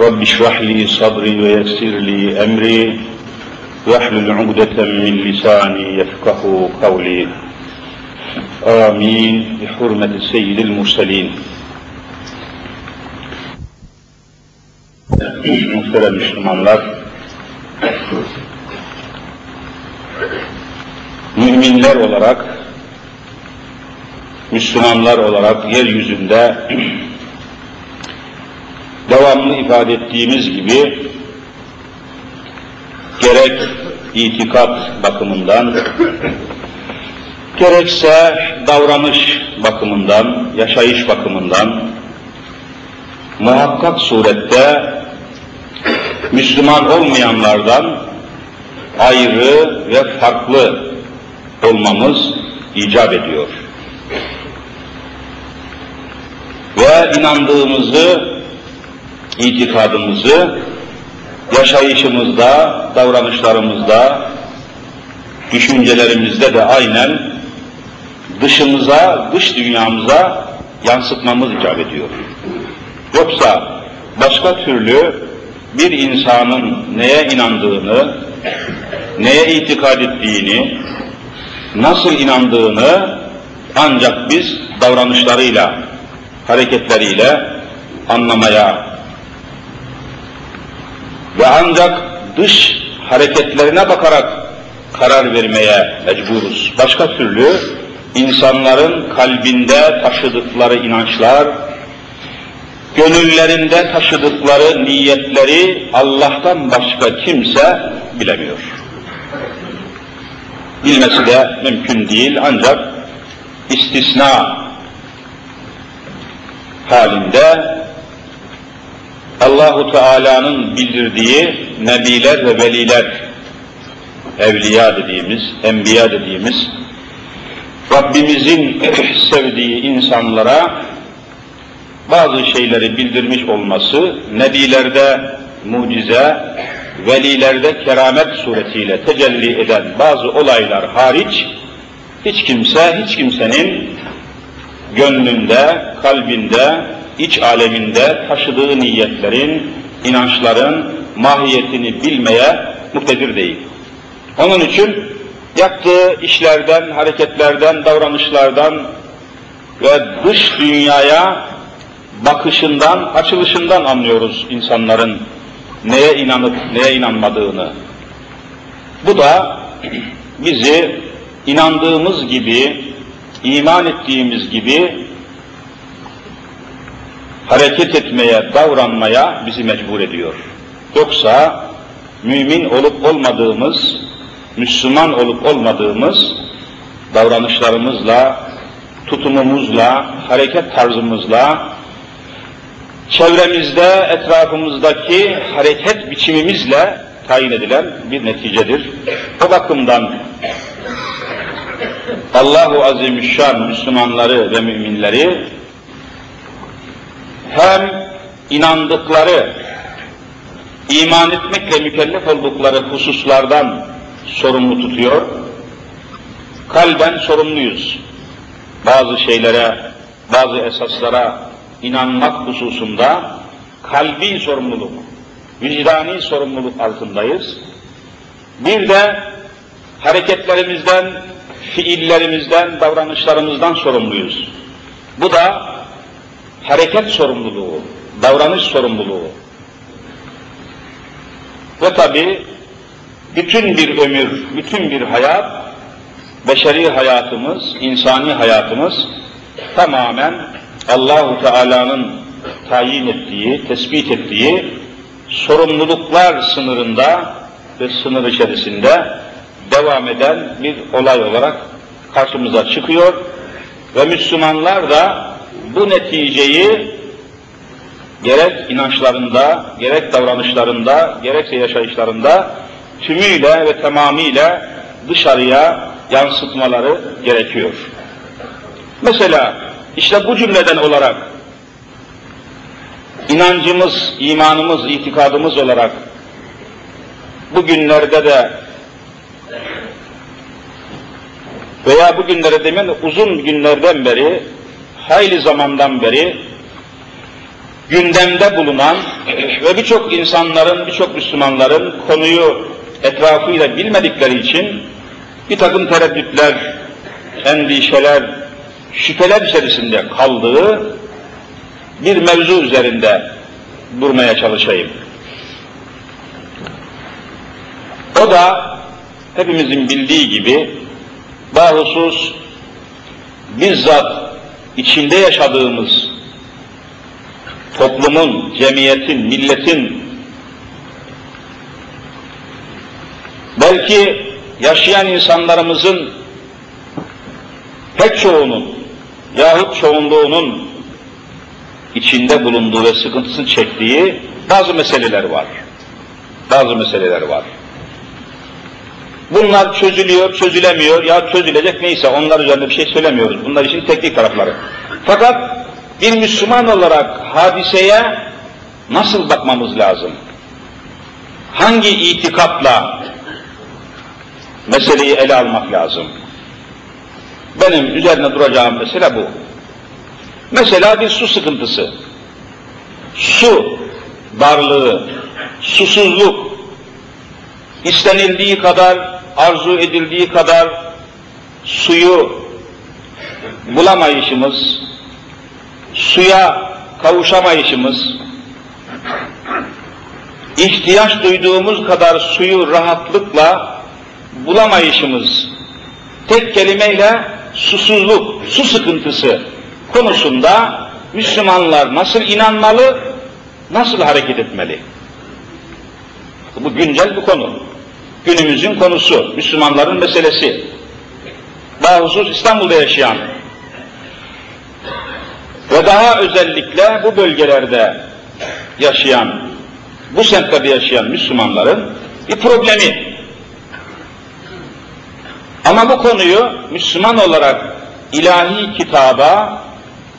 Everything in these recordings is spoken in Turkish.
رب اشرح لي صدري ويسر لي أمري واحلل عقدة من لساني يفقه قولي آمين بحرمة سيد المرسلين Muhterem Müslümanlar, müminler olarak, Müslümanlar olarak yeryüzünde devamlı ifade ettiğimiz gibi gerek itikat bakımından, gerekse davranış bakımından, yaşayış bakımından muhakkak surette Müslüman olmayanlardan ayrı ve farklı olmamız icap ediyor. Ve inandığımızı, itikadımızı yaşayışımızda, davranışlarımızda, düşüncelerimizde de aynen dışımıza, dış dünyamıza yansıtmamız icap ediyor. Yoksa başka türlü bir insanın neye inandığını, neye itikad ettiğini, nasıl inandığını ancak biz davranışlarıyla, hareketleriyle anlamaya ve ancak dış hareketlerine bakarak karar vermeye mecburuz. Başka türlü insanların kalbinde taşıdıkları inançlar, gönüllerinde taşıdıkları niyetleri Allah'tan başka kimse bilemiyor. Bilmesi de mümkün değil ancak istisna halinde Allahu Teala'nın bildirdiği nebiler ve veliler, evliya dediğimiz, enbiya dediğimiz, Rabbimizin sevdiği insanlara bazı şeyleri bildirmiş olması, nebilerde mucize, velilerde keramet suretiyle tecelli eden bazı olaylar hariç, hiç kimse, hiç kimsenin gönlünde, kalbinde, iç aleminde taşıdığı niyetlerin, inançların mahiyetini bilmeye muktedir değil. Onun için yaptığı işlerden, hareketlerden, davranışlardan ve dış dünyaya bakışından, açılışından anlıyoruz insanların neye inanıp neye inanmadığını. Bu da bizi inandığımız gibi, iman ettiğimiz gibi hareket etmeye, davranmaya bizi mecbur ediyor. Yoksa mümin olup olmadığımız, Müslüman olup olmadığımız davranışlarımızla, tutumumuzla, hareket tarzımızla, çevremizde, etrafımızdaki hareket biçimimizle tayin edilen bir neticedir. O bakımdan Allahu Azimüşşan Müslümanları ve müminleri hem inandıkları, iman etmekle mükellef oldukları hususlardan sorumlu tutuyor, kalben sorumluyuz. Bazı şeylere, bazı esaslara inanmak hususunda kalbi sorumluluk, vicdani sorumluluk altındayız. Bir de hareketlerimizden, fiillerimizden, davranışlarımızdan sorumluyuz. Bu da hareket sorumluluğu, davranış sorumluluğu. Ve tabi bütün bir ömür, bütün bir hayat, beşeri hayatımız, insani hayatımız tamamen Allahu Teala'nın tayin ettiği, tespit ettiği sorumluluklar sınırında ve sınır içerisinde devam eden bir olay olarak karşımıza çıkıyor ve Müslümanlar da bu neticeyi gerek inançlarında, gerek davranışlarında, gerekse yaşayışlarında tümüyle ve tamamıyla dışarıya yansıtmaları gerekiyor. Mesela işte bu cümleden olarak inancımız, imanımız, itikadımız olarak bugünlerde de veya bugünlere demin uzun günlerden beri, hayli zamandan beri gündemde bulunan ve birçok insanların, birçok Müslümanların konuyu etrafıyla bilmedikleri için bir takım tereddütler, endişeler, şüpheler içerisinde kaldığı bir mevzu üzerinde durmaya çalışayım. O da hepimizin bildiği gibi bahusus bizzat içinde yaşadığımız toplumun, cemiyetin, milletin belki yaşayan insanlarımızın pek çoğunun yahut çoğunluğunun içinde bulunduğu ve sıkıntısını çektiği bazı meseleler var. Bazı meseleler var. Bunlar çözülüyor, çözülemiyor ya çözülecek neyse onlar üzerinde bir şey söylemiyoruz. Bunlar için teknik tarafları. Fakat bir Müslüman olarak hadiseye nasıl bakmamız lazım? Hangi itikatla meseleyi ele almak lazım? Benim üzerine duracağım mesele bu. Mesela bir su sıkıntısı. Su darlığı, susuzluk, istenildiği kadar, arzu edildiği kadar suyu bulamayışımız, suya kavuşamayışımız, ihtiyaç duyduğumuz kadar suyu rahatlıkla bulamayışımız, tek kelimeyle susuzluk, su sıkıntısı konusunda Müslümanlar nasıl inanmalı, nasıl hareket etmeli? Bu güncel bir konu. Günümüzün konusu, Müslümanların meselesi. Daha husus İstanbul'da yaşayan ve daha özellikle bu bölgelerde yaşayan, bu semtlerde yaşayan Müslümanların bir problemi. Ama bu konuyu Müslüman olarak ilahi kitaba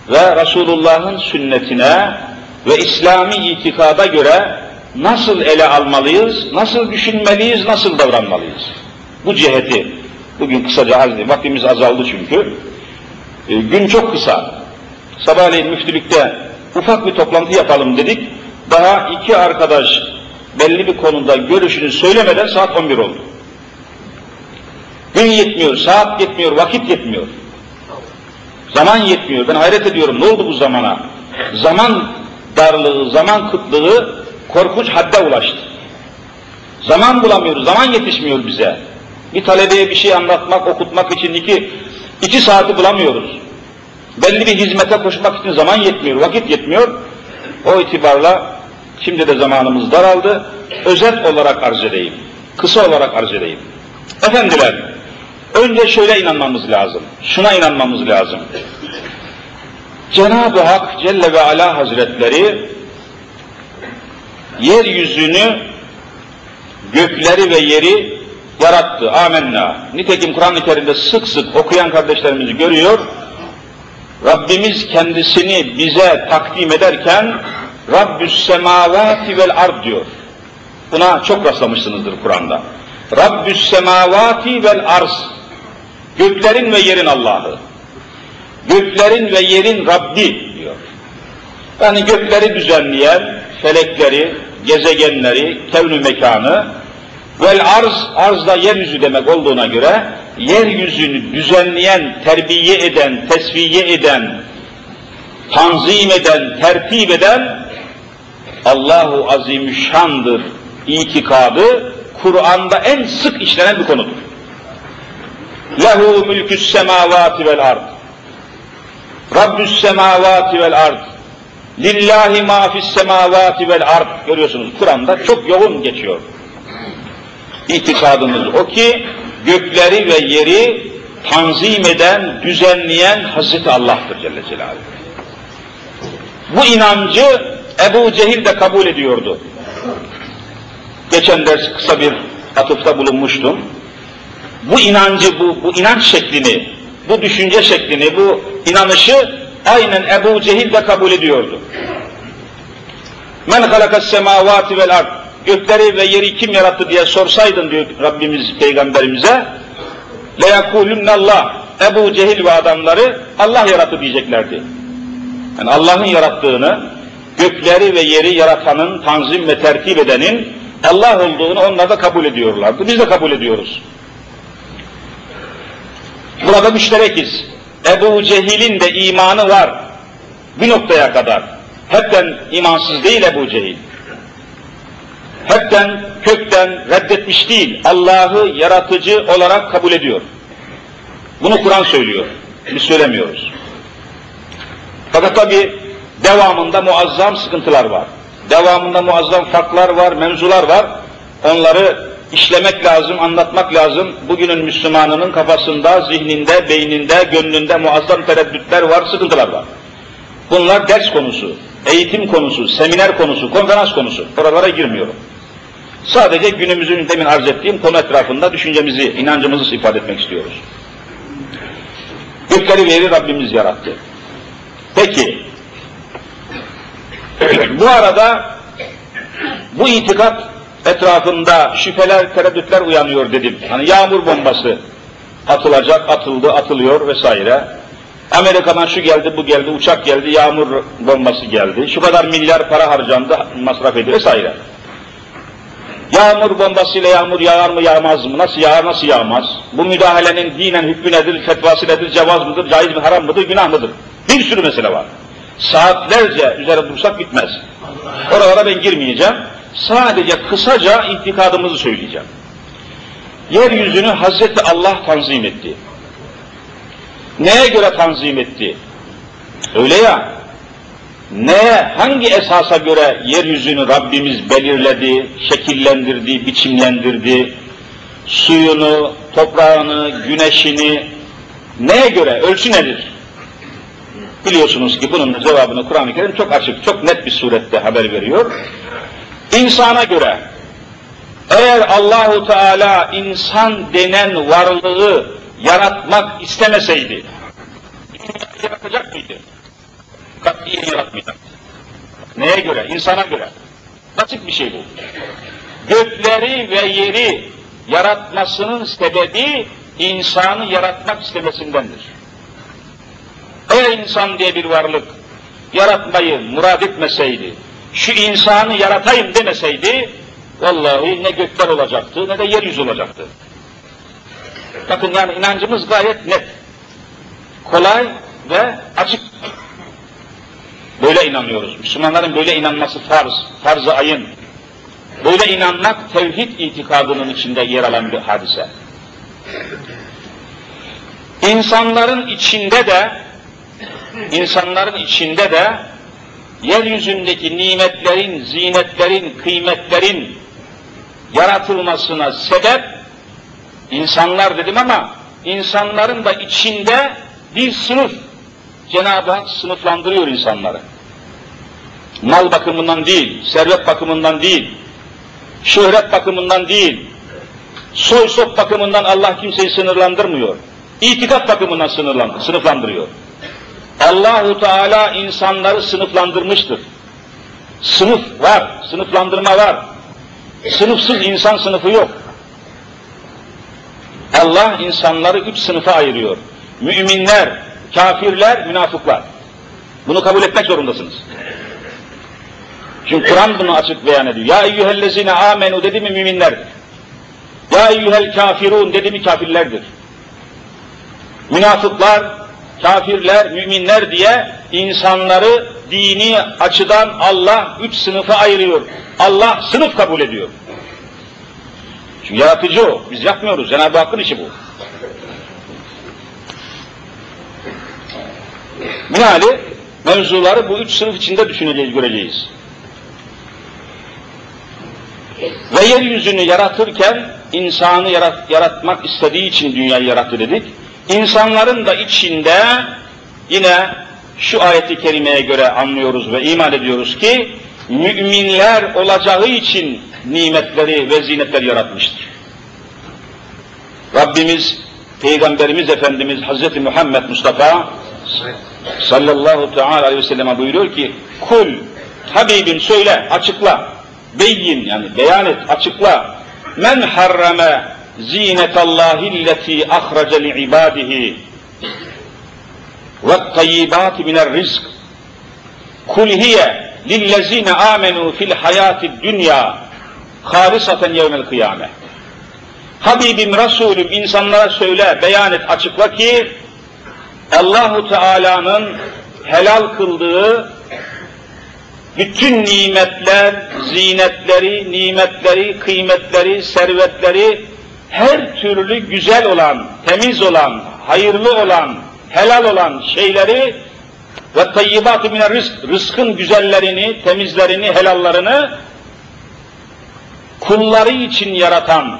ve Resulullah'ın sünnetine ve İslami itikada göre nasıl ele almalıyız, nasıl düşünmeliyiz, nasıl davranmalıyız? Bu ciheti bugün kısaca arz edeyim. Vaktimiz azaldı çünkü. E, gün çok kısa. Sabahleyin müftülükte ufak bir toplantı yapalım dedik. Daha iki arkadaş belli bir konuda görüşünü söylemeden saat 11 oldu. Gün yetmiyor, saat yetmiyor, vakit yetmiyor. Zaman yetmiyor. Ben hayret ediyorum. Ne oldu bu zamana? Zaman darlığı, zaman kıtlığı korkunç hadde ulaştı. Zaman bulamıyoruz, zaman yetişmiyor bize. Bir talebeye bir şey anlatmak, okutmak için iki, iki saati bulamıyoruz. Belli bir hizmete koşmak için zaman yetmiyor, vakit yetmiyor. O itibarla şimdi de zamanımız daraldı. Özet olarak arz edeyim. Kısa olarak arz edeyim. Efendiler, önce şöyle inanmamız lazım. Şuna inanmamız lazım. Cenab-ı Hak Celle ve Ala Hazretleri yeryüzünü, gökleri ve yeri yarattı. Amenna. Nitekim Kur'an-ı Kerim'de sık sık okuyan kardeşlerimizi görüyor. Rabbimiz kendisini bize takdim ederken Rabbüs semavati vel ard diyor. Buna çok rastlamışsınızdır Kur'an'da. Rabbüs semavati vel arz. Göklerin ve yerin Allah'ı. Göklerin ve yerin Rabbi diyor. Yani gökleri düzenleyen, felekleri, gezegenleri, kevnü mekanı, vel arz, arz da yeryüzü demek olduğuna göre, yeryüzünü düzenleyen, terbiye eden, tesviye eden, tanzim eden, tertip eden Allahu Azimüşşan'dır itikadı Kur'an'da en sık işlenen bir konudur. Lehu mülkü's semavati vel ard. Rabbü's semavati vel ard. Lillahi ma fis semavati vel ard. Görüyorsunuz Kur'an'da çok yoğun geçiyor. İtikadımız o ki gökleri ve yeri tanzim eden, düzenleyen Hazreti Allah'tır Celle Celaluhu. Bu inancı Ebu Cehil de kabul ediyordu. Geçen ders kısa bir atıfta bulunmuştum. Bu inancı, bu, bu inanç şeklini, bu düşünce şeklini, bu inanışı aynen Ebu Cehil de kabul ediyordu. Men halakas semavati vel ard. Gökleri ve yeri kim yarattı diye sorsaydın diyor Rabbimiz peygamberimize. Allah. Ebu Cehil ve adamları Allah yarattı diyeceklerdi. Yani Allah'ın yarattığını, gökleri ve yeri yaratanın, tanzim ve tertip edenin Allah olduğunu onlar da kabul ediyorlardı. Biz de kabul ediyoruz. Burada müşterekiz. Ebu Cehil'in de imanı var. Bir noktaya kadar. Hepten imansız değil Ebu Cehil. Hepten, kökten reddetmiş değil. Allah'ı yaratıcı olarak kabul ediyor. Bunu Kur'an söylüyor. Biz söylemiyoruz. Fakat tabi devamında muazzam sıkıntılar var. Devamında muazzam farklar var, mevzular var. Onları işlemek lazım, anlatmak lazım. Bugünün Müslümanının kafasında, zihninde, beyninde, gönlünde muazzam tereddütler var, sıkıntılar var. Bunlar ders konusu, eğitim konusu, seminer konusu, konferans konusu. Oralara girmiyorum. Sadece günümüzün demin arz ettiğim konu etrafında düşüncemizi, inancımızı ifade etmek istiyoruz. Gökleri ve yeri Rabbimiz yarattı. Peki, bu arada bu itikat etrafında şüpheler, tereddütler uyanıyor dedim. Hani yağmur bombası atılacak, atıldı, atılıyor vesaire. Amerika'dan şu geldi, bu geldi, uçak geldi, yağmur bombası geldi. Şu kadar milyar para harcandı, masraf edildi vesaire. Yağmur bombasıyla yağmur yağar mı yağmaz mı? Nasıl yağar nasıl yağmaz? Bu müdahalenin dinen hükmü nedir, fetvası nedir, cevaz mıdır, caiz mi, haram mıdır, günah mıdır? Bir sürü mesele var. Saatlerce üzerine dursak bitmez. Oralara ben girmeyeceğim. Sadece kısaca intikadımızı söyleyeceğim. Yeryüzünü Hazreti Allah tanzim etti. Neye göre tanzim etti? Öyle ya, neye, hangi esasa göre yeryüzünü Rabbimiz belirledi, şekillendirdi, biçimlendirdi, suyunu, toprağını, güneşini, neye göre, ölçü nedir? Biliyorsunuz ki bunun cevabını Kur'an-ı Kerim çok açık, çok net bir surette haber veriyor. İnsana göre, eğer Allahu Teala insan denen varlığı yaratmak istemeseydi, yaratacak mıydı? katiyen yaratmayacak. Neye göre? İnsana göre. Basit bir şey bu. Gökleri ve yeri yaratmasının sebebi insanı yaratmak istemesindendir. Eğer insan diye bir varlık yaratmayı murad etmeseydi, şu insanı yaratayım demeseydi, vallahi ne gökler olacaktı ne de yeryüzü olacaktı. Bakın yani inancımız gayet net. Kolay ve açık. Böyle inanıyoruz. Müslümanların böyle inanması farz, farz-ı ayın. Böyle inanmak tevhid itikadının içinde yer alan bir hadise. İnsanların içinde de insanların içinde de yeryüzündeki nimetlerin, zinetlerin, kıymetlerin yaratılmasına sebep insanlar dedim ama insanların da içinde bir sınıf Cenab-ı Hak sınıflandırıyor insanları. Mal bakımından değil, servet bakımından değil, şöhret bakımından değil, soy sop bakımından Allah kimseyi sınırlandırmıyor. İtikat bakımından sınırlandır, sınıflandırıyor. Allahu Teala insanları sınıflandırmıştır. Sınıf var, sınıflandırma var. Sınıfsız insan sınıfı yok. Allah insanları üç sınıfa ayırıyor. Müminler, kafirler, münafıklar. Bunu kabul etmek zorundasınız. Çünkü Kur'an bunu açık beyan ediyor. Ya eyyühellezine amenu dedi mi müminlerdir. Ya eyyühel kafirun dedi mi kafirlerdir. Münafıklar, kafirler, müminler diye insanları dini açıdan Allah üç sınıfa ayırıyor. Allah sınıf kabul ediyor. Çünkü yaratıcı o. Biz yapmıyoruz. Cenab-ı Hakk'ın işi bu. Meali mevzuları bu üç sınıf içinde düşüneceğiz, göreceğiz. Ve yeryüzünü yaratırken insanı yarat, yaratmak istediği için dünyayı yarattı dedik. İnsanların da içinde yine şu ayeti kerimeye göre anlıyoruz ve iman ediyoruz ki müminler olacağı için nimetleri ve zinetleri yaratmıştır. Rabbimiz, Peygamberimiz Efendimiz Hazreti Muhammed Mustafa sallallahu teala aleyhi ve selleme buyuruyor ki kul Habibim söyle açıkla beyin yani beyan et açıkla men harrame allati ahraca li ibadihi ve tayyibati minel rizk kul hiye lillezine amenu fil hayati dünya halisaten yevmel kıyame Habibim Resulüm insanlara söyle, beyan et, açıkla ki Allahu Teala'nın helal kıldığı bütün nimetler, zinetleri, nimetleri, kıymetleri, servetleri, her türlü güzel olan, temiz olan, hayırlı olan, helal olan şeyleri ve tayyibat-ı mine rızk, rızkın güzellerini, temizlerini, helallarını kulları için yaratan,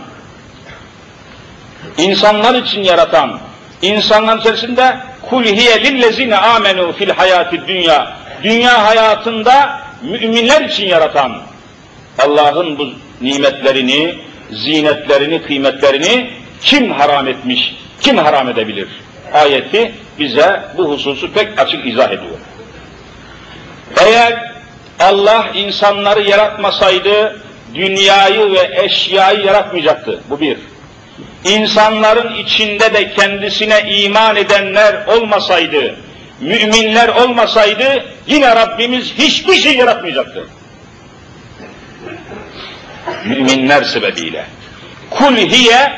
insanlar için yaratan, insanlar içerisinde kul hiye lillezine amenu fil hayati dünya, dünya hayatında müminler için yaratan, Allah'ın bu nimetlerini, zinetlerini, kıymetlerini kim haram etmiş, kim haram edebilir? Ayeti bize bu hususu pek açık izah ediyor. Eğer Allah insanları yaratmasaydı, dünyayı ve eşyayı yaratmayacaktı. Bu bir. İnsanların içinde de kendisine iman edenler olmasaydı, müminler olmasaydı yine Rabbimiz hiçbir şey yaratmayacaktı. Müminler sebebiyle. Kul hiye,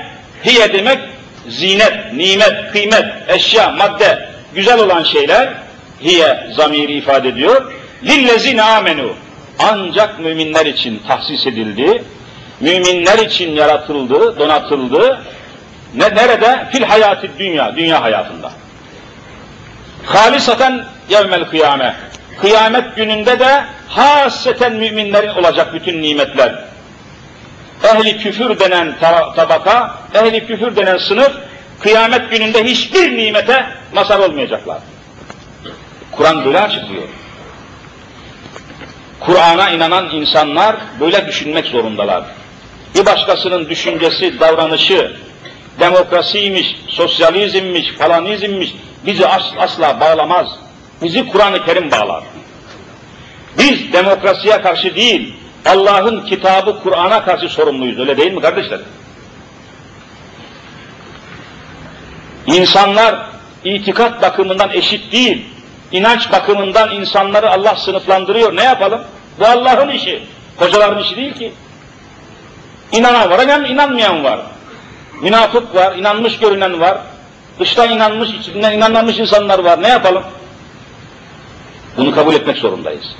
hiye demek zinet, nimet, kıymet, eşya, madde, güzel olan şeyler hiye zamiri ifade ediyor. Lillezine amenu. Ancak müminler için tahsis edildi. Müminler için yaratıldı, donatıldı. Ne, nerede? Fil hayati dünya, dünya hayatında. Halisaten yevmel kıyame. Kıyamet gününde de hasreten müminlerin olacak bütün nimetler. Ehli küfür denen tabaka, ehli küfür denen sınıf, kıyamet gününde hiçbir nimete mazhar olmayacaklar. Kur'an böyle açıklıyor. Kur'an'a inanan insanlar böyle düşünmek zorundalar. Bir başkasının düşüncesi, davranışı, demokrasiymiş, sosyalizmmiş, falanizmmiş bizi asla bağlamaz. Bizi Kur'an-ı Kerim bağlar. Biz demokrasiye karşı değil, Allah'ın kitabı Kur'an'a karşı sorumluyuz. Öyle değil mi kardeşler? İnsanlar itikat bakımından eşit değil. İnanç bakımından insanları Allah sınıflandırıyor. Ne yapalım? Bu Allah'ın işi. Hocaların işi değil ki. İnanan var, inan, inanmayan var. Münafık var, inanmış görünen var. Dıştan inanmış, içinden inanmamış insanlar var. Ne yapalım? Bunu kabul etmek zorundayız.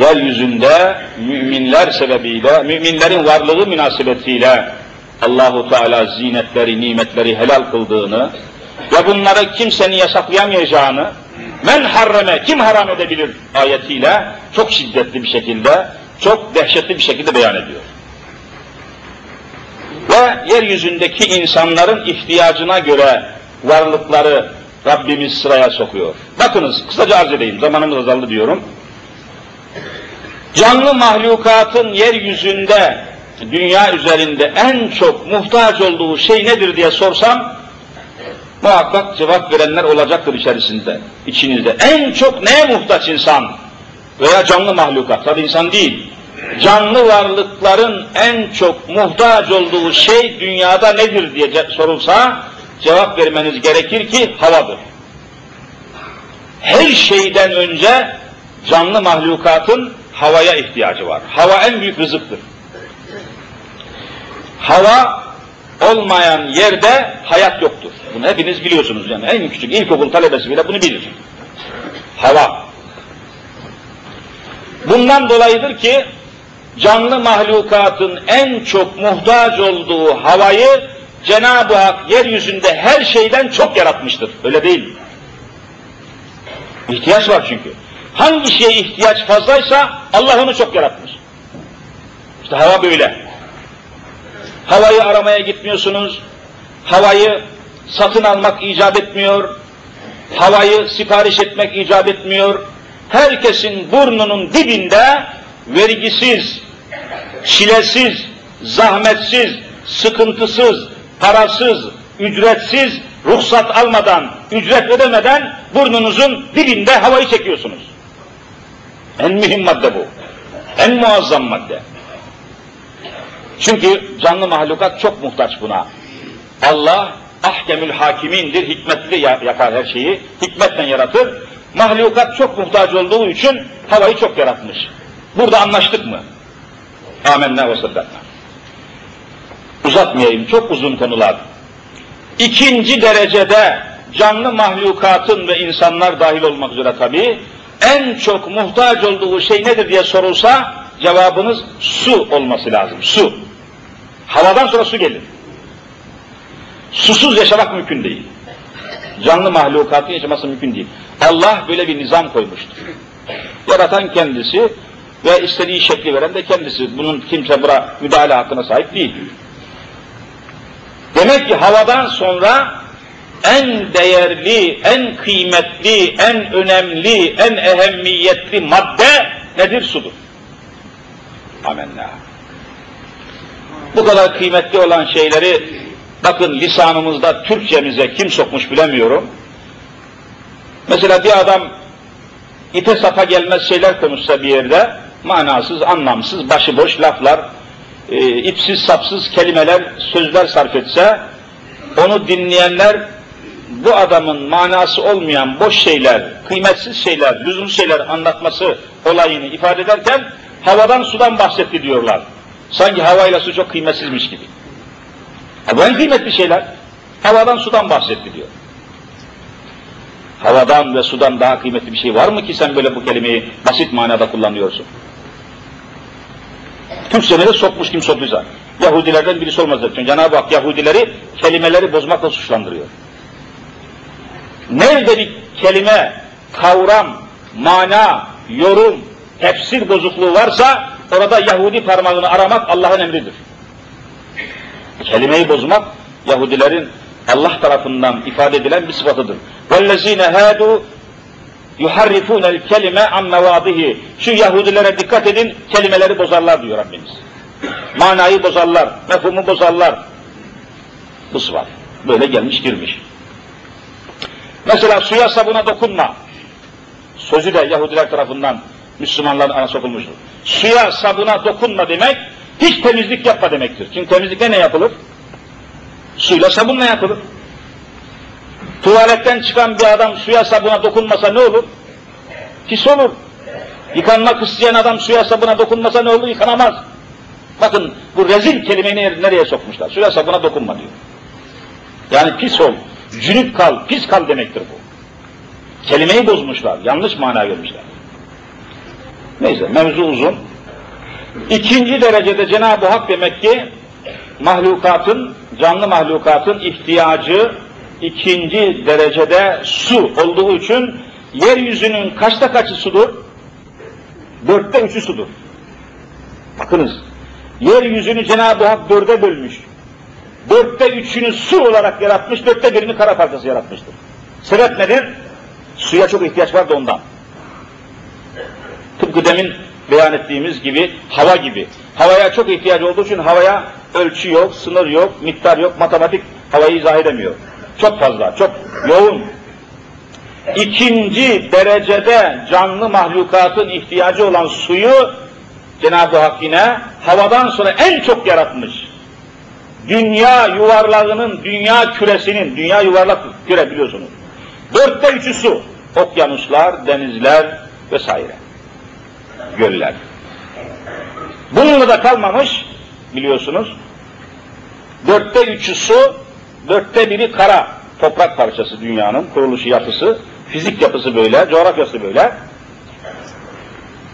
Yeryüzünde müminler sebebiyle, müminlerin varlığı münasebetiyle Allahu Teala zinetleri, nimetleri helal kıldığını ve bunları kimsenin yasaklayamayacağını men harreme, kim haram edebilir ayetiyle çok şiddetli bir şekilde, çok dehşetli bir şekilde beyan ediyor. Ve yeryüzündeki insanların ihtiyacına göre varlıkları Rabbimiz sıraya sokuyor. Bakınız, kısaca arz edeyim, zamanımız azaldı diyorum. Canlı mahlukatın yeryüzünde, dünya üzerinde en çok muhtaç olduğu şey nedir diye sorsam, muhakkak cevap verenler olacaktır içerisinde, içinizde. En çok neye muhtaç insan? Veya canlı mahlukat, tabi insan değil. Canlı varlıkların en çok muhtaç olduğu şey dünyada nedir diye sorulsa, cevap vermeniz gerekir ki havadır. Her şeyden önce canlı mahlukatın havaya ihtiyacı var. Hava en büyük rızıktır. Hava olmayan yerde hayat yoktur. Bunu hepiniz biliyorsunuz yani. En küçük ilkokul talebesi bile bunu bilir. Hava. Bundan dolayıdır ki canlı mahlukatın en çok muhtaç olduğu havayı Cenab-ı Hak yeryüzünde her şeyden çok yaratmıştır. Öyle değil mi? İhtiyaç var çünkü. Hangi şeye ihtiyaç fazlaysa Allah onu çok yaratmış. İşte hava böyle. Havayı aramaya gitmiyorsunuz. Havayı satın almak icap etmiyor. Havayı sipariş etmek icap etmiyor. herkesin burnunun dibinde vergisiz, çilesiz, zahmetsiz, sıkıntısız, parasız, ücretsiz, ruhsat almadan, ücret ödemeden burnunuzun dibinde havayı çekiyorsunuz. En mühim madde bu. En muazzam madde. Çünkü canlı mahlukat çok muhtaç buna. Allah ahkemül hakimindir, hikmetli yapar her şeyi, hikmetle yaratır. Mahlukat çok muhtaç olduğu için havayı çok yaratmış. Burada anlaştık mı? Amenna ve saddakna. Uzatmayayım, çok uzun konular. İkinci derecede canlı mahlukatın ve insanlar dahil olmak üzere tabi en çok muhtaç olduğu şey nedir diye sorulsa cevabınız su olması lazım. Su. Havadan sonra su gelir. Susuz yaşamak mümkün değil. Canlı mahlukatın yaşaması mümkün değil. Allah böyle bir nizam koymuştur. Yaratan kendisi ve istediği şekli veren de kendisi. Bunun kimse buna müdahale hakkına sahip değil. Demek ki havadan sonra en değerli, en kıymetli, en önemli, en ehemmiyetli madde nedir? Sudur. Amenna. Bu kadar kıymetli olan şeyleri bakın lisanımızda Türkçemize kim sokmuş bilemiyorum. Mesela bir adam ite sapa gelmez şeyler konuşsa bir yerde manasız, anlamsız, başıboş laflar, e, ipsiz sapsız kelimeler, sözler sarf etse onu dinleyenler bu adamın manası olmayan boş şeyler, kıymetsiz şeyler, lüzumsuz şeyler anlatması olayını ifade ederken havadan sudan bahsetti diyorlar. Sanki havayla su çok kıymetsizmiş gibi. Ha, bu en kıymetli şeyler. Havadan sudan bahsetti diyor. Havadan ve sudan daha kıymetli bir şey var mı ki sen böyle bu kelimeyi basit manada kullanıyorsun? Türkçeleri sokmuş kim soktuysa. Yahudilerden birisi olmaz zaten. Cenab-ı Hak Yahudileri kelimeleri bozmakla suçlandırıyor. Nerede bir kelime, kavram, mana, yorum, tefsir bozukluğu varsa orada Yahudi parmağını aramak Allah'ın emridir. Kelimeyi bozmak Yahudilerin Allah tarafından ifade edilen bir sıfatıdır. وَالَّذ۪ينَ هَادُوا يُحَرِّفُونَ الْكَلِمَ عَنْ مَوَاضِهِ Şu Yahudilere dikkat edin, kelimeleri bozarlar diyor Rabbimiz. Manayı bozarlar, mefhumu bozarlar. Bu sıfat. Böyle gelmiş girmiş. Mesela suya sabuna dokunma. Sözü de Yahudiler tarafından Müslümanların ana sokulmuştur. Suya sabuna dokunma demek, hiç temizlik yapma demektir. Çünkü temizlikte ne yapılır? Suyla sabunla yapılır. Tuvaletten çıkan bir adam suya sabuna dokunmasa ne olur? Pis olur. Yıkanmak isteyen adam suya sabuna dokunmasa ne olur? Yıkanamaz. Bakın bu rezil kelimeyi nereye sokmuşlar? Suya sabuna dokunma diyor. Yani pis ol, cünüp kal, pis kal demektir bu. Kelimeyi bozmuşlar, yanlış mana vermişler. Neyse, mevzu uzun. İkinci derecede Cenab-ı Hak demek ki mahlukatın, canlı mahlukatın ihtiyacı ikinci derecede su olduğu için yeryüzünün kaçta kaçı sudur? Dörtte üçü sudur. Bakınız, yeryüzünü Cenab-ı Hak dörde bölmüş. Dörtte üçünü su olarak yaratmış, dörtte birini kara parçası yaratmıştır. Sebep nedir? Suya çok ihtiyaç vardı ondan. Tıpkı demin beyan ettiğimiz gibi, hava gibi. Havaya çok ihtiyaç olduğu için havaya ölçü yok, sınır yok, miktar yok, matematik havayı izah edemiyor. Çok fazla, çok yoğun. İkinci derecede canlı mahlukatın ihtiyacı olan suyu Cenab-ı Hak yine havadan sonra en çok yaratmış. Dünya yuvarlağının, dünya küresinin, dünya yuvarlak küre biliyorsunuz. Dörtte üçü su. Okyanuslar, denizler vesaire. Göller. Bununla da kalmamış biliyorsunuz. Dörtte üçü su, dörtte biri kara. Toprak parçası dünyanın kuruluşu yapısı, fizik yapısı böyle, coğrafyası böyle.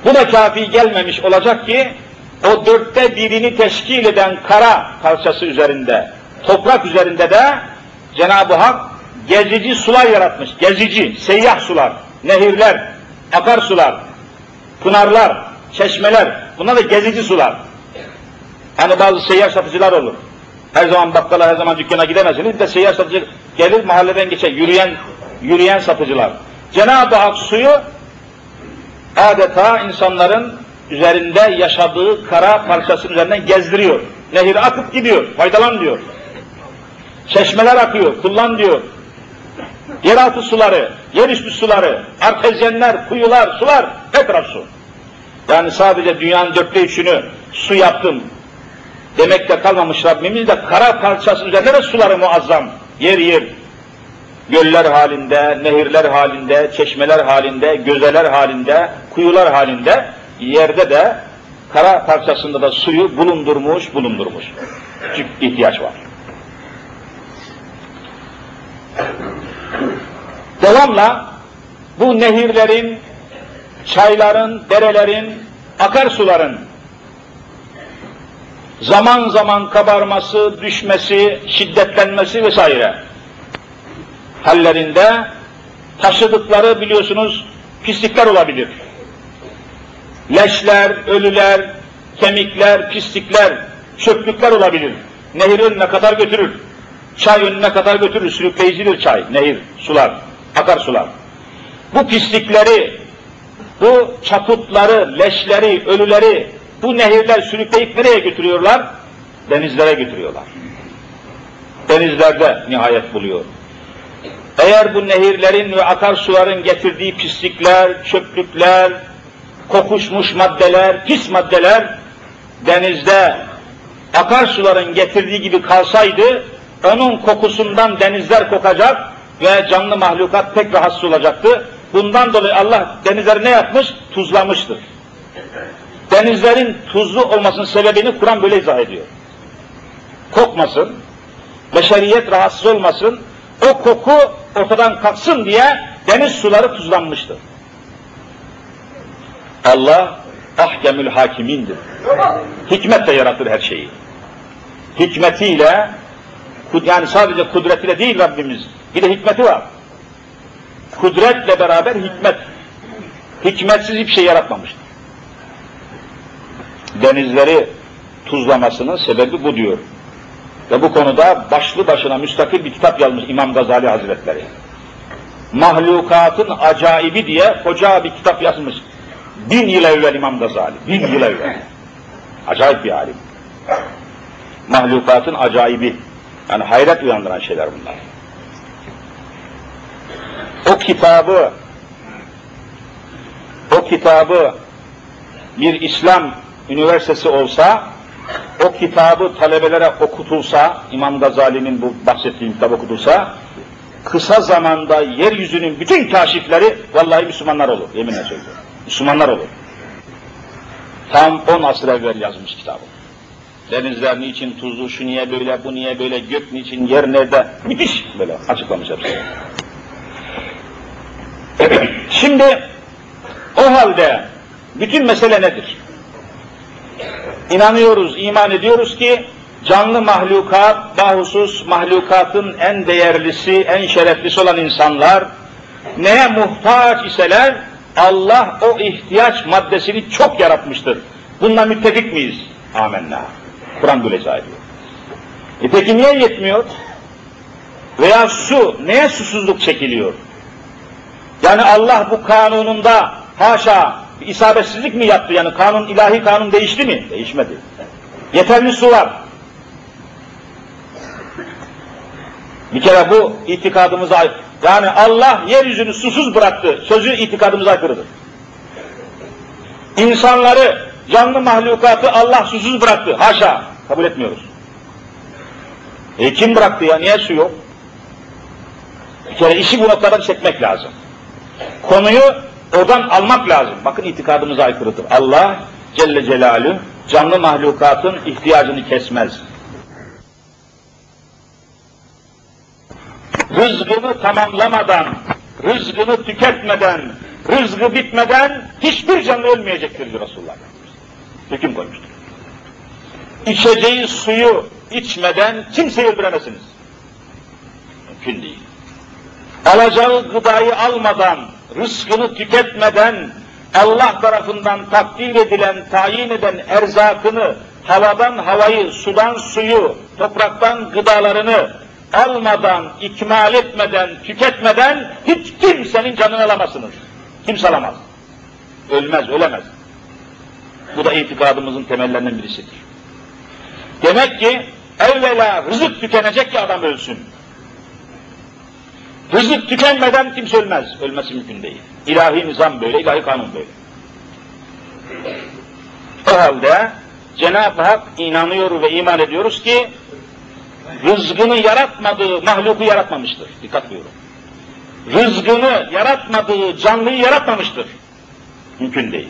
Bu da kafi gelmemiş olacak ki o dörtte birini teşkil eden kara parçası üzerinde, toprak üzerinde de Cenab-ı Hak gezici sular yaratmış. Gezici, seyyah sular, nehirler, akarsular, pınarlar, çeşmeler. Bunlar da gezici sular. Hani bazı seyyar satıcılar olur. Her zaman bakkala, her zaman dükkana gidemezsiniz. Bir de seyyar satıcı gelir mahalleden geçer, yürüyen, yürüyen satıcılar. Cenab-ı Hak suyu adeta insanların üzerinde yaşadığı kara parçasının üzerinden gezdiriyor. Nehir akıp gidiyor, faydalan diyor. Çeşmeler akıyor, kullan diyor. Yeraltı suları, yerüstü suları, artezyenler, kuyular, sular, etraf su. Yani sadece dünyanın dörtte üçünü su yaptım demekle kalmamış Rabbimiz de kara parçası üzerinde de suları muazzam, yer yer. Göller halinde, nehirler halinde, çeşmeler halinde, gözeler halinde, kuyular halinde, yerde de kara parçasında da suyu bulundurmuş, bulundurmuş. Küçük ihtiyaç var. Devamla bu nehirlerin, çayların, derelerin, akarsuların zaman zaman kabarması, düşmesi, şiddetlenmesi vesaire hallerinde taşıdıkları biliyorsunuz pislikler olabilir. Leşler, ölüler, kemikler, pislikler, çöplükler olabilir. Nehir önüne kadar götürür. Çay önüne kadar götürür. Sürükleyicidir çay, nehir, sular, akarsular. Bu pislikleri, bu çaputları, leşleri, ölüleri bu nehirler sürükleyip nereye götürüyorlar? Denizlere götürüyorlar. Denizlerde nihayet buluyor. Eğer bu nehirlerin ve akarsuların getirdiği pislikler, çöplükler, kokuşmuş maddeler, pis maddeler denizde akarsuların getirdiği gibi kalsaydı onun kokusundan denizler kokacak ve canlı mahlukat pek rahatsız olacaktı. Bundan dolayı Allah denizleri ne yapmış? Tuzlamıştır. Denizlerin tuzlu olmasının sebebini Kur'an böyle izah ediyor. Kokmasın, beşeriyet rahatsız olmasın, o koku ortadan kalksın diye deniz suları tuzlanmıştır. Allah ahkemül hakimindir. Hikmetle yaratır her şeyi. Hikmetiyle, yani sadece kudretiyle değil Rabbimiz, bir de hikmeti var. Kudretle beraber hikmet. Hikmetsiz hiçbir şey yaratmamıştır. Denizleri tuzlamasının sebebi bu diyor. Ve bu konuda başlı başına müstakil bir kitap yazmış İmam Gazali Hazretleri. Mahlukatın acaibi diye koca bir kitap yazmış. Bin yıl evvel İmam Gazali, bin yıl evvel. Acayip bir alim. Mahlukatın acaibi. Yani hayret uyandıran şeyler bunlar. O kitabı o kitabı bir İslam üniversitesi olsa o kitabı talebelere okutulsa, İmam Gazali'nin bu bahsettiğim kitap okutulsa, kısa zamanda yeryüzünün bütün kaşifleri vallahi Müslümanlar olur, yeminle söylüyorum. Müslümanlar olur. Tam on asır evvel yazmış kitabı. Denizler niçin tuzlu, şu niye böyle, bu niye böyle, gök niçin, yer nerede, müthiş böyle açıklamış hepsi. Şimdi o halde bütün mesele nedir? İnanıyoruz, iman ediyoruz ki canlı mahlukat, bahusus mahlukatın en değerlisi, en şereflisi olan insanlar neye muhtaç iseler Allah o ihtiyaç maddesini çok yaratmıştır. Bununla müttefik miyiz? Amenna. Kur'an böyle ediyor. E peki niye yetmiyor? Veya su, neye susuzluk çekiliyor? Yani Allah bu kanununda haşa bir isabetsizlik mi yaptı? Yani kanun, ilahi kanun değişti mi? Değişmedi. Yeterli su var. Bir kere bu itikadımıza yani Allah yeryüzünü susuz bıraktı. Sözü itikadımıza aykırıdır. İnsanları, canlı mahlukatı Allah susuz bıraktı. Haşa. Kabul etmiyoruz. E kim bıraktı ya? Niye su yok? Bir kere işi bu noktadan çekmek lazım. Konuyu Oradan almak lazım. Bakın itikadımıza aykırıdır. Allah Celle Celaluhu canlı mahlukatın ihtiyacını kesmez. Rızgını tamamlamadan, rızgını tüketmeden, rızgı bitmeden hiçbir canlı ölmeyecektir diyor Resulullah. Hüküm koymuştur. İçeceği suyu içmeden kimseyi öldüremezsiniz. Mümkün değil. Alacağı gıdayı almadan, rızkını tüketmeden Allah tarafından takdir edilen, tayin eden erzakını, havadan havayı, sudan suyu, topraktan gıdalarını almadan, ikmal etmeden, tüketmeden hiç kimsenin canını alamazsınız. Kimse alamaz. ölmez, ölemez. Bu da itikadımızın temellerinden birisidir. Demek ki evvela rızık tükenecek ki adam ölsün. Rızık tükenmeden kimse ölmez. Ölmesi mümkün değil. İlahi nizam böyle, ilahi kanun böyle. O halde Cenab-ı Hak inanıyor ve iman ediyoruz ki rızgını yaratmadığı mahluku yaratmamıştır. Dikkat buyurun. Rızgını yaratmadığı canlıyı yaratmamıştır. Mümkün değil.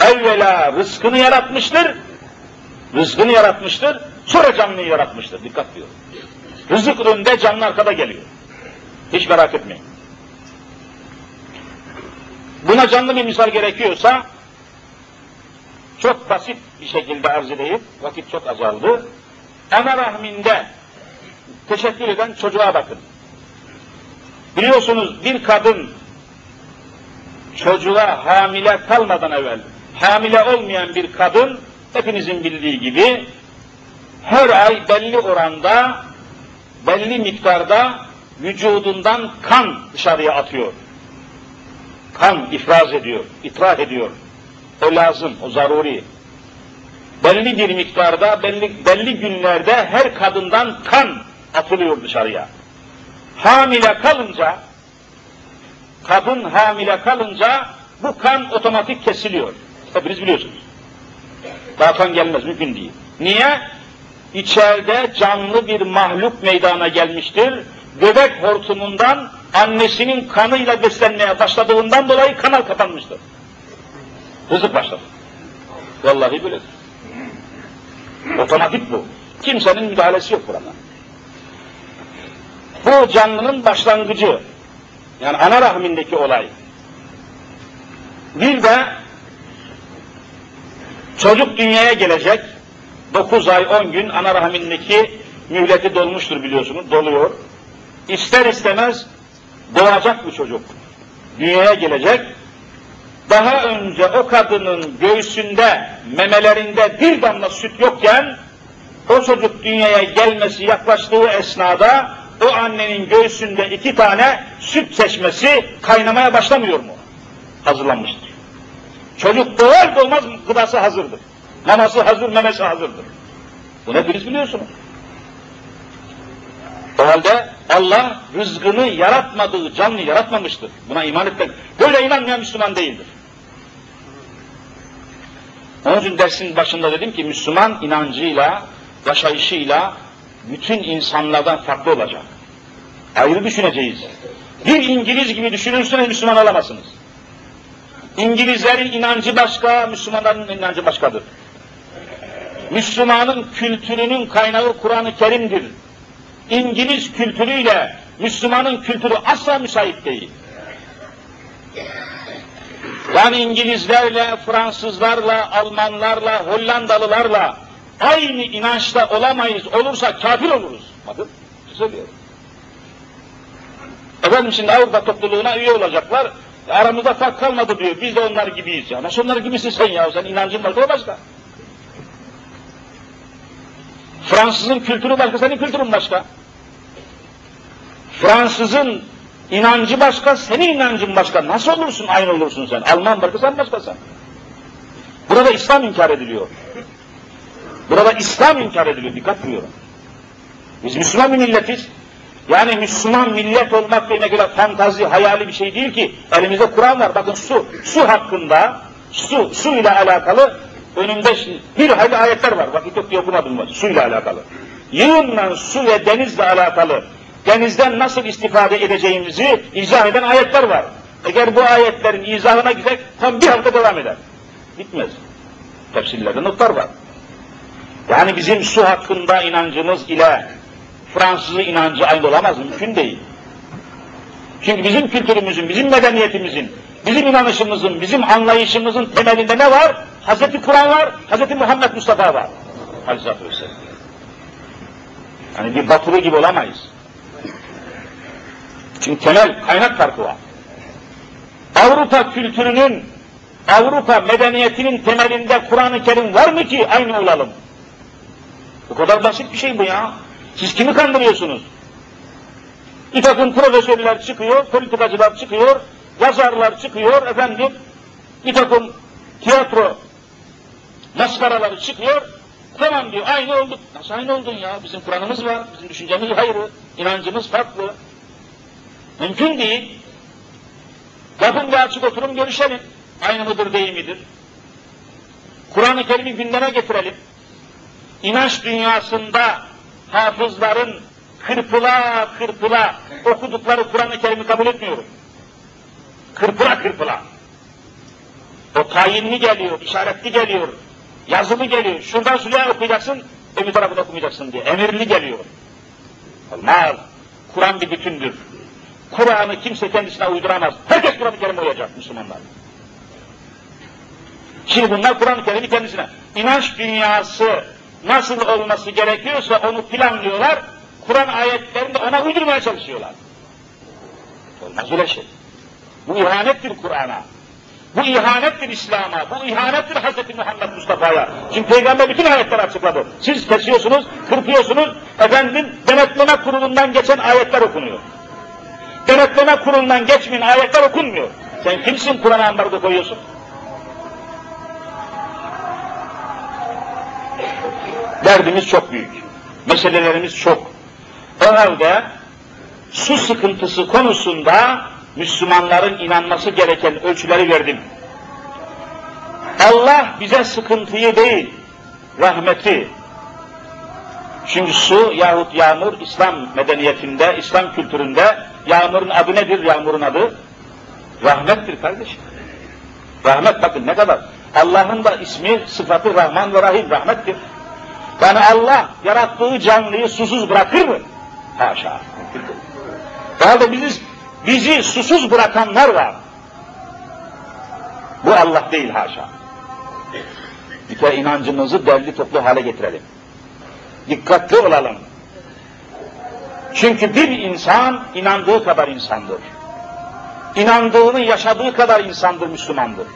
Evvela rızkını yaratmıştır, rızkını yaratmıştır, sonra canlıyı yaratmıştır. Dikkat buyurun. Rızık önde, canlı arkada geliyor. Hiç merak etmeyin. Buna canlı bir misal gerekiyorsa çok basit bir şekilde arz edeyim. Vakit çok azaldı. Ana rahminde teşekkür eden çocuğa bakın. Biliyorsunuz bir kadın çocuğa hamile kalmadan evvel hamile olmayan bir kadın hepinizin bildiği gibi her ay belli oranda belli miktarda vücudundan kan dışarıya atıyor. Kan ifraz ediyor, itraf ediyor. O lazım, o zaruri. Belli bir miktarda, belli, belli günlerde her kadından kan atılıyor dışarıya. Hamile kalınca, kadın hamile kalınca bu kan otomatik kesiliyor. Hepiniz biliyorsunuz. Daha kan gelmez, mümkün değil. Niye? İçeride canlı bir mahluk meydana gelmiştir. Göbek hortumundan annesinin kanıyla beslenmeye başladığından dolayı kanal kapanmıştır. Rızık başladı. Vallahi böyledir. Otomatik bu. Kimsenin müdahalesi yok burada. Bu canlının başlangıcı. Yani ana rahmindeki olay. Bir de çocuk dünyaya gelecek. 9 ay 10 gün ana rahmindeki mühleti dolmuştur biliyorsunuz. Doluyor. İster istemez doğacak bu çocuk. Dünyaya gelecek daha önce o kadının göğsünde, memelerinde bir damla süt yokken, o çocuk dünyaya gelmesi yaklaştığı esnada, o annenin göğsünde iki tane süt seçmesi kaynamaya başlamıyor mu? Hazırlanmıştır. Çocuk doğar doğmaz gıdası hazırdır. Maması hazır, memesi hazırdır. Bunu hepiniz biliyorsunuz. O halde Allah rızkını yaratmadığı canlı yaratmamıştır. Buna iman etmek. Böyle inanmayan Müslüman değildir. Onun için dersin başında dedim ki Müslüman inancıyla, yaşayışıyla bütün insanlardan farklı olacak. Ayrı düşüneceğiz. Bir İngiliz gibi düşünürseniz Müslüman olamazsınız. İngilizlerin inancı başka, Müslümanların inancı başkadır. Müslümanın kültürünün kaynağı Kur'an-ı Kerim'dir. İngiliz kültürüyle Müslümanın kültürü asla müsait değil. Yani İngilizlerle, Fransızlarla, Almanlarla, Hollandalılarla aynı inançta olamayız. Olursa kafir oluruz. Bakın, söylüyorum. Efendim şimdi Avrupa topluluğuna üye olacaklar. Aramızda fark kalmadı diyor. Biz de onlar gibiyiz ya. Nasıl onlar gibisin sen ya? Sen inancın başka başka. Fransızın kültürü başka, senin kültürün başka. Fransızın İnancı başka, senin inancın başka. Nasıl olursun aynı olursun sen? Alman başka, sen başkasın. Burada İslam inkar ediliyor. Burada İslam inkar ediliyor. Dikkat buyurun. Biz Müslüman bir milletiz. Yani Müslüman millet olmak demek öyle fantazi, hayali bir şey değil ki. Elimizde Kur'an var. Bakın su, su hakkında, su, su ile alakalı önümde bir hayli ayetler var. Vakit yok diye okumadım var. Su ile alakalı. Yığınla su ve denizle alakalı denizden nasıl istifade edeceğimizi izah eden ayetler var. Eğer bu ayetlerin izahına gitsek tam bir hafta devam eder. Bitmez. Tefsirlerde notlar var. Yani bizim su hakkında inancımız ile Fransızı inancı aynı olamaz. Mümkün değil. Çünkü bizim kültürümüzün, bizim medeniyetimizin, bizim inanışımızın, bizim anlayışımızın temelinde ne var? Hazreti Kur'an var, Hazreti Muhammed Mustafa var. Aleyhisselatü Vesselam. Yani bir batılı gibi olamayız. Çünkü temel kaynak farkı var. Avrupa kültürünün, Avrupa medeniyetinin temelinde Kur'an-ı Kerim var mı ki aynı olalım? Bu kadar basit bir şey bu ya. Siz kimi kandırıyorsunuz? Bir takım profesörler çıkıyor, politikacılar çıkıyor, yazarlar çıkıyor, efendim, Bir takım tiyatro maskaraları çıkıyor, tamam diyor, aynı olduk. Nasıl aynı oldun ya? Bizim Kur'an'ımız var, bizim düşüncemiz ayrı, inancımız farklı. Mümkün değil. Yapın ve açık oturum görüşelim. Aynı mıdır değil midir? Kur'an-ı Kerim'i gündeme getirelim. İnanç dünyasında hafızların kırpıla kırpıla okudukları Kur'an-ı Kerim'i kabul etmiyorum. Kırpıla kırpıla. O tayinli geliyor, işaretli geliyor, yazılı geliyor. Şuradan şuraya okuyacaksın, öbür tarafını okumayacaksın diye. Emirli geliyor. Olmaz. Kur'an bir bütündür. Kur'an'ı kimse kendisine uyduramaz. Herkes Kur'an-ı Kerim uyacak Müslümanlar. Şimdi bunlar Kur'an-ı Kerim'i kendisine. İnanç dünyası nasıl olması gerekiyorsa onu planlıyorlar. Kur'an ayetlerini de ona uydurmaya çalışıyorlar. Olmaz öyle şey. Bu ihanettir Kur'an'a. Bu ihanettir İslam'a, bu ihanettir Hz. Muhammed Mustafa'ya. Şimdi Peygamber bütün ayetleri açıkladı. Siz kesiyorsunuz, kırpıyorsunuz, efendim denetleme kurulundan geçen ayetler okunuyor. Denetleme kurulundan geçmeyen ayetler okunmuyor. Sen kimsin Kur'an'a ambargo koyuyorsun? Derdimiz çok büyük. Meselelerimiz çok. O halde su sıkıntısı konusunda Müslümanların inanması gereken ölçüleri verdim. Allah bize sıkıntıyı değil, rahmeti. Çünkü su yahut yağmur İslam medeniyetinde, İslam kültüründe yağmurun adı nedir yağmurun adı? Rahmettir kardeşim. Rahmet bakın ne kadar. Allah'ın da ismi, sıfatı Rahman ve Rahim, rahmettir. Yani Allah yarattığı canlıyı susuz bırakır mı? Haşa. Da bizi, bizi susuz bırakanlar var. Bu Allah değil haşa. Bir kere inancımızı derli toplu hale getirelim. Dikkatli olalım. Çünkü bir insan inandığı kadar insandır. İnandığını yaşadığı kadar insandır, Müslümandır.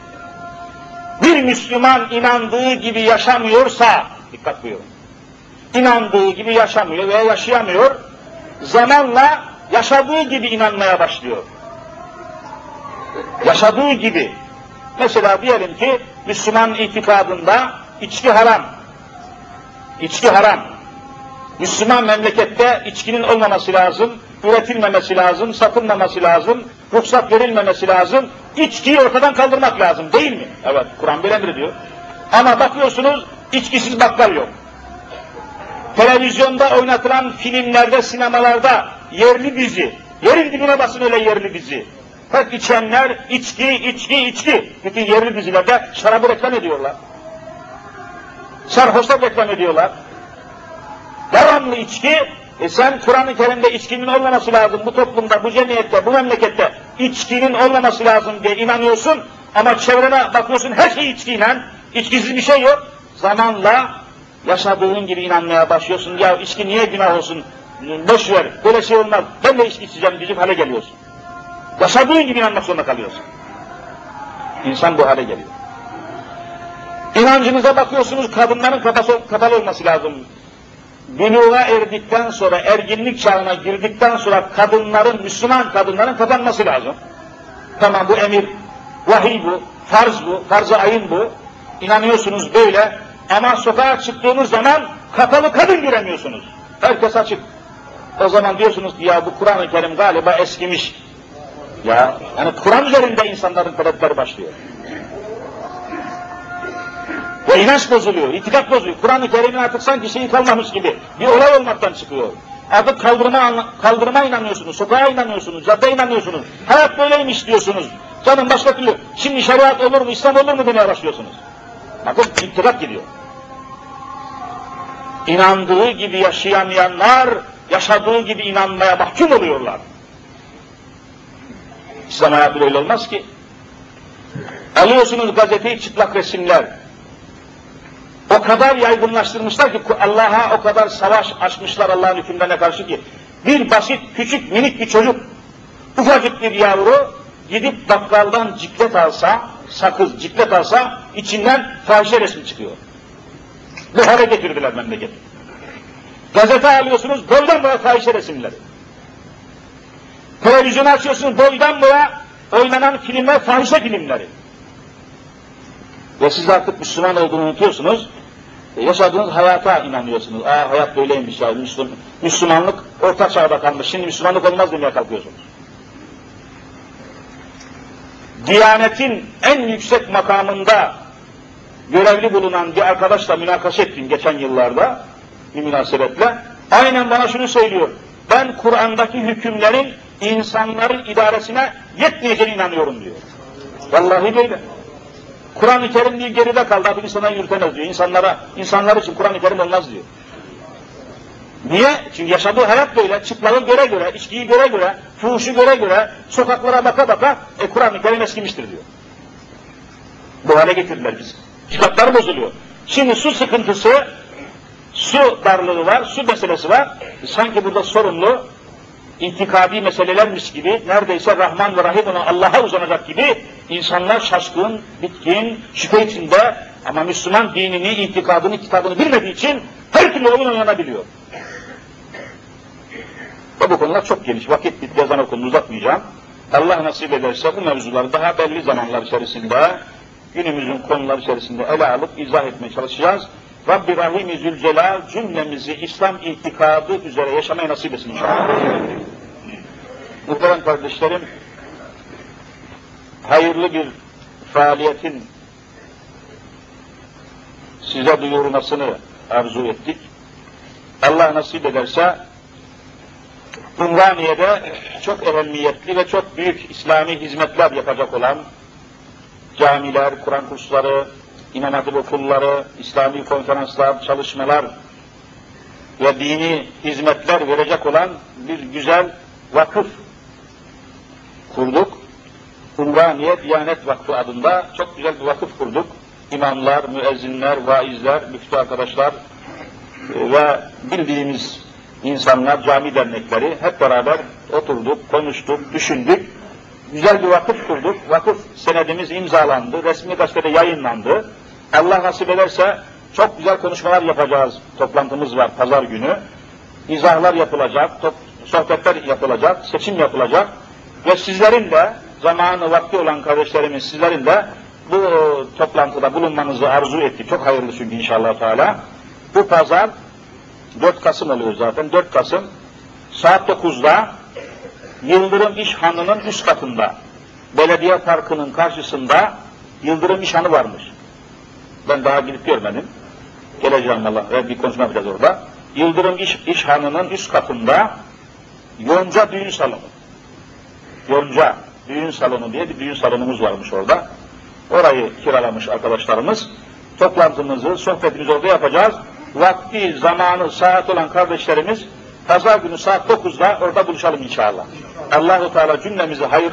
Bir Müslüman inandığı gibi yaşamıyorsa, dikkat buyurun, inandığı gibi yaşamıyor veya yaşayamıyor, zamanla yaşadığı gibi inanmaya başlıyor. Yaşadığı gibi. Mesela diyelim ki Müslüman itikadında içki haram. İçki haram. Müslüman memlekette içkinin olmaması lazım, üretilmemesi lazım, satılmaması lazım, ruhsat verilmemesi lazım, içkiyi ortadan kaldırmak lazım değil mi? Evet, Kur'an böyle emrediyor. Ama bakıyorsunuz içkisiz bakkal yok. Televizyonda oynatılan filmlerde, sinemalarda yerli dizi, yerin dibine basın öyle yerli dizi. Hep içenler içki, içki, içki. Bütün yerli dizilerde şarabı reklam ediyorlar. Sarhoşlar reklam ediyorlar. Devamlı içki, e sen Kur'an-ı Kerim'de içkinin olmaması lazım bu toplumda, bu cemiyette, bu memlekette içkinin olmaması lazım diye inanıyorsun ama çevrene bakıyorsun her şey içkiyle, içkisiz bir şey yok. Zamanla yaşadığın gibi inanmaya başlıyorsun. Ya içki niye günah olsun? Boş ver, böyle şey olmaz. Ben de içki içeceğim diyecek hale geliyorsun. Yaşadığın gibi inanmak zorunda kalıyorsun. İnsan bu hale geliyor. İnancınıza bakıyorsunuz kadınların kafası, kapalı olması lazım. Buluğa erdikten sonra, erginlik çağına girdikten sonra kadınların, Müslüman kadınların kapanması lazım. Tamam bu emir, vahiy bu, farz bu, farz-ı ayın bu. İnanıyorsunuz böyle ama sokağa çıktığınız zaman kapalı kadın göremiyorsunuz. Herkes açık. O zaman diyorsunuz ki ya bu Kur'an-ı Kerim galiba eskimiş. Ya yani Kur'an üzerinde insanların talepleri başlıyor. Ve inanç bozuluyor, itikat bozuluyor. Kur'an-ı Kerim'in artık sanki şeyi kalmamış gibi bir olay olmaktan çıkıyor. Artık kaldırıma, kaldırıma inanıyorsunuz, sokağa inanıyorsunuz, caddeye inanıyorsunuz. Hayat böyleymiş diyorsunuz. Canım başka türlü, şimdi şeriat olur mu, İslam olur mu demeye başlıyorsunuz. Bakın itikat gidiyor. İnandığı gibi yaşayamayanlar, yaşadığı gibi inanmaya mahkum oluyorlar. İslam hayatı öyle olmaz ki. Alıyorsunuz gazeteyi çıplak resimler. O kadar yaygınlaştırmışlar ki Allah'a o kadar savaş açmışlar Allah'ın hükümlerine karşı ki bir basit küçük minik bir çocuk ufacık bir yavru gidip bakkaldan ciklet alsa sakız ciklet alsa içinden fahişe resmi çıkıyor. Bu hale getirdiler memleketi. Gazete alıyorsunuz boydan boya fahişe resimleri. Televizyonu açıyorsunuz boydan boya oynanan filmler fahişe filmleri. Ve siz artık Müslüman olduğunu unutuyorsunuz. E, yaşadığınız hayata inanıyorsunuz. Aa hayat böyleymiş ya. Müslüm, Müslümanlık orta çağda kalmış. Şimdi Müslümanlık olmaz demeye kalkıyorsunuz. Diyanetin en yüksek makamında görevli bulunan bir arkadaşla münakaşa ettim geçen yıllarda bir münasebetle. Aynen bana şunu söylüyor. Ben Kur'an'daki hükümlerin insanların idaresine yetmeyeceğine inanıyorum diyor. Vallahi böyle. Kur'an-ı Kerim diye geride kaldı, artık insana yürütemez diyor. İnsanlara, insanlar için Kur'an-ı Kerim olmaz diyor. Niye? Çünkü yaşadığı hayat böyle, çıplağı göre göre, içkiyi göre göre, fuhuşu göre göre, sokaklara baka baka, e Kur'an-ı Kerim eskimiştir diyor. Bu hale getirdiler bizi. Kitaplar bozuluyor. Şimdi su sıkıntısı, su darlığı var, su meselesi var. Sanki burada sorumlu itikadi meselelermiş gibi, neredeyse Rahman ve Rahim olan Allah'a uzanacak gibi insanlar şaşkın, bitkin, şüphe içinde ama Müslüman dinini, itikadını, kitabını bilmediği için her türlü oyun oynanabiliyor. Bu konular çok geniş. Vakit bitti, yazan okulunu uzatmayacağım. Allah nasip ederse bu mevzuları daha belli zamanlar içerisinde, günümüzün konuları içerisinde ele alıp izah etmeye çalışacağız. Rabbi Rahim-i Zülcelal cümlemizi İslam itikadı üzere yaşamaya nasip etsin inşallah. Muhterem kardeşlerim, hayırlı bir faaliyetin size duyurulmasını arzu ettik. Allah nasip ederse Umraniye'de çok ehemmiyetli ve çok büyük İslami hizmetler yapacak olan camiler, Kur'an kursları, İmam Hatip okulları, İslami konferanslar, çalışmalar ve dini hizmetler verecek olan bir güzel vakıf kurduk. Umraniye Diyanet Vakfı adında çok güzel bir vakıf kurduk. İmamlar, müezzinler, vaizler, müftü arkadaşlar e, ve bildiğimiz insanlar, cami dernekleri hep beraber oturduk, konuştuk, düşündük. Güzel bir vakıf kurduk. Vakıf senedimiz imzalandı, resmi gazetede yayınlandı. Allah nasip ederse çok güzel konuşmalar yapacağız. Toplantımız var pazar günü. İzahlar yapılacak, sohbetler yapılacak, seçim yapılacak. Ve sizlerin de zamanı vakti olan kardeşlerimiz sizlerin de bu toplantıda bulunmanızı arzu ettik. Çok hayırlı çünkü inşallah Teala. Bu pazar 4 Kasım oluyor zaten. 4 Kasım saat 9'da Yıldırım İşhanı'nın üst katında belediye parkının karşısında Yıldırım İşhanı varmış. Ben daha gidip görmedim. Geleceğim Allah ve bir konuşma yapacağız orada. Yıldırım İş, İşhanı'nın üst katında Yonca Düğün Salonu. Yonca Düğün Salonu diye bir düğün salonumuz varmış orada. Orayı kiralamış arkadaşlarımız. Toplantımızı, sohbetimizi orada yapacağız. Vakti, zamanı, saat olan kardeşlerimiz Pazar günü saat 9'da orada buluşalım inşallah. Allahu Teala cümlemizi hayırlı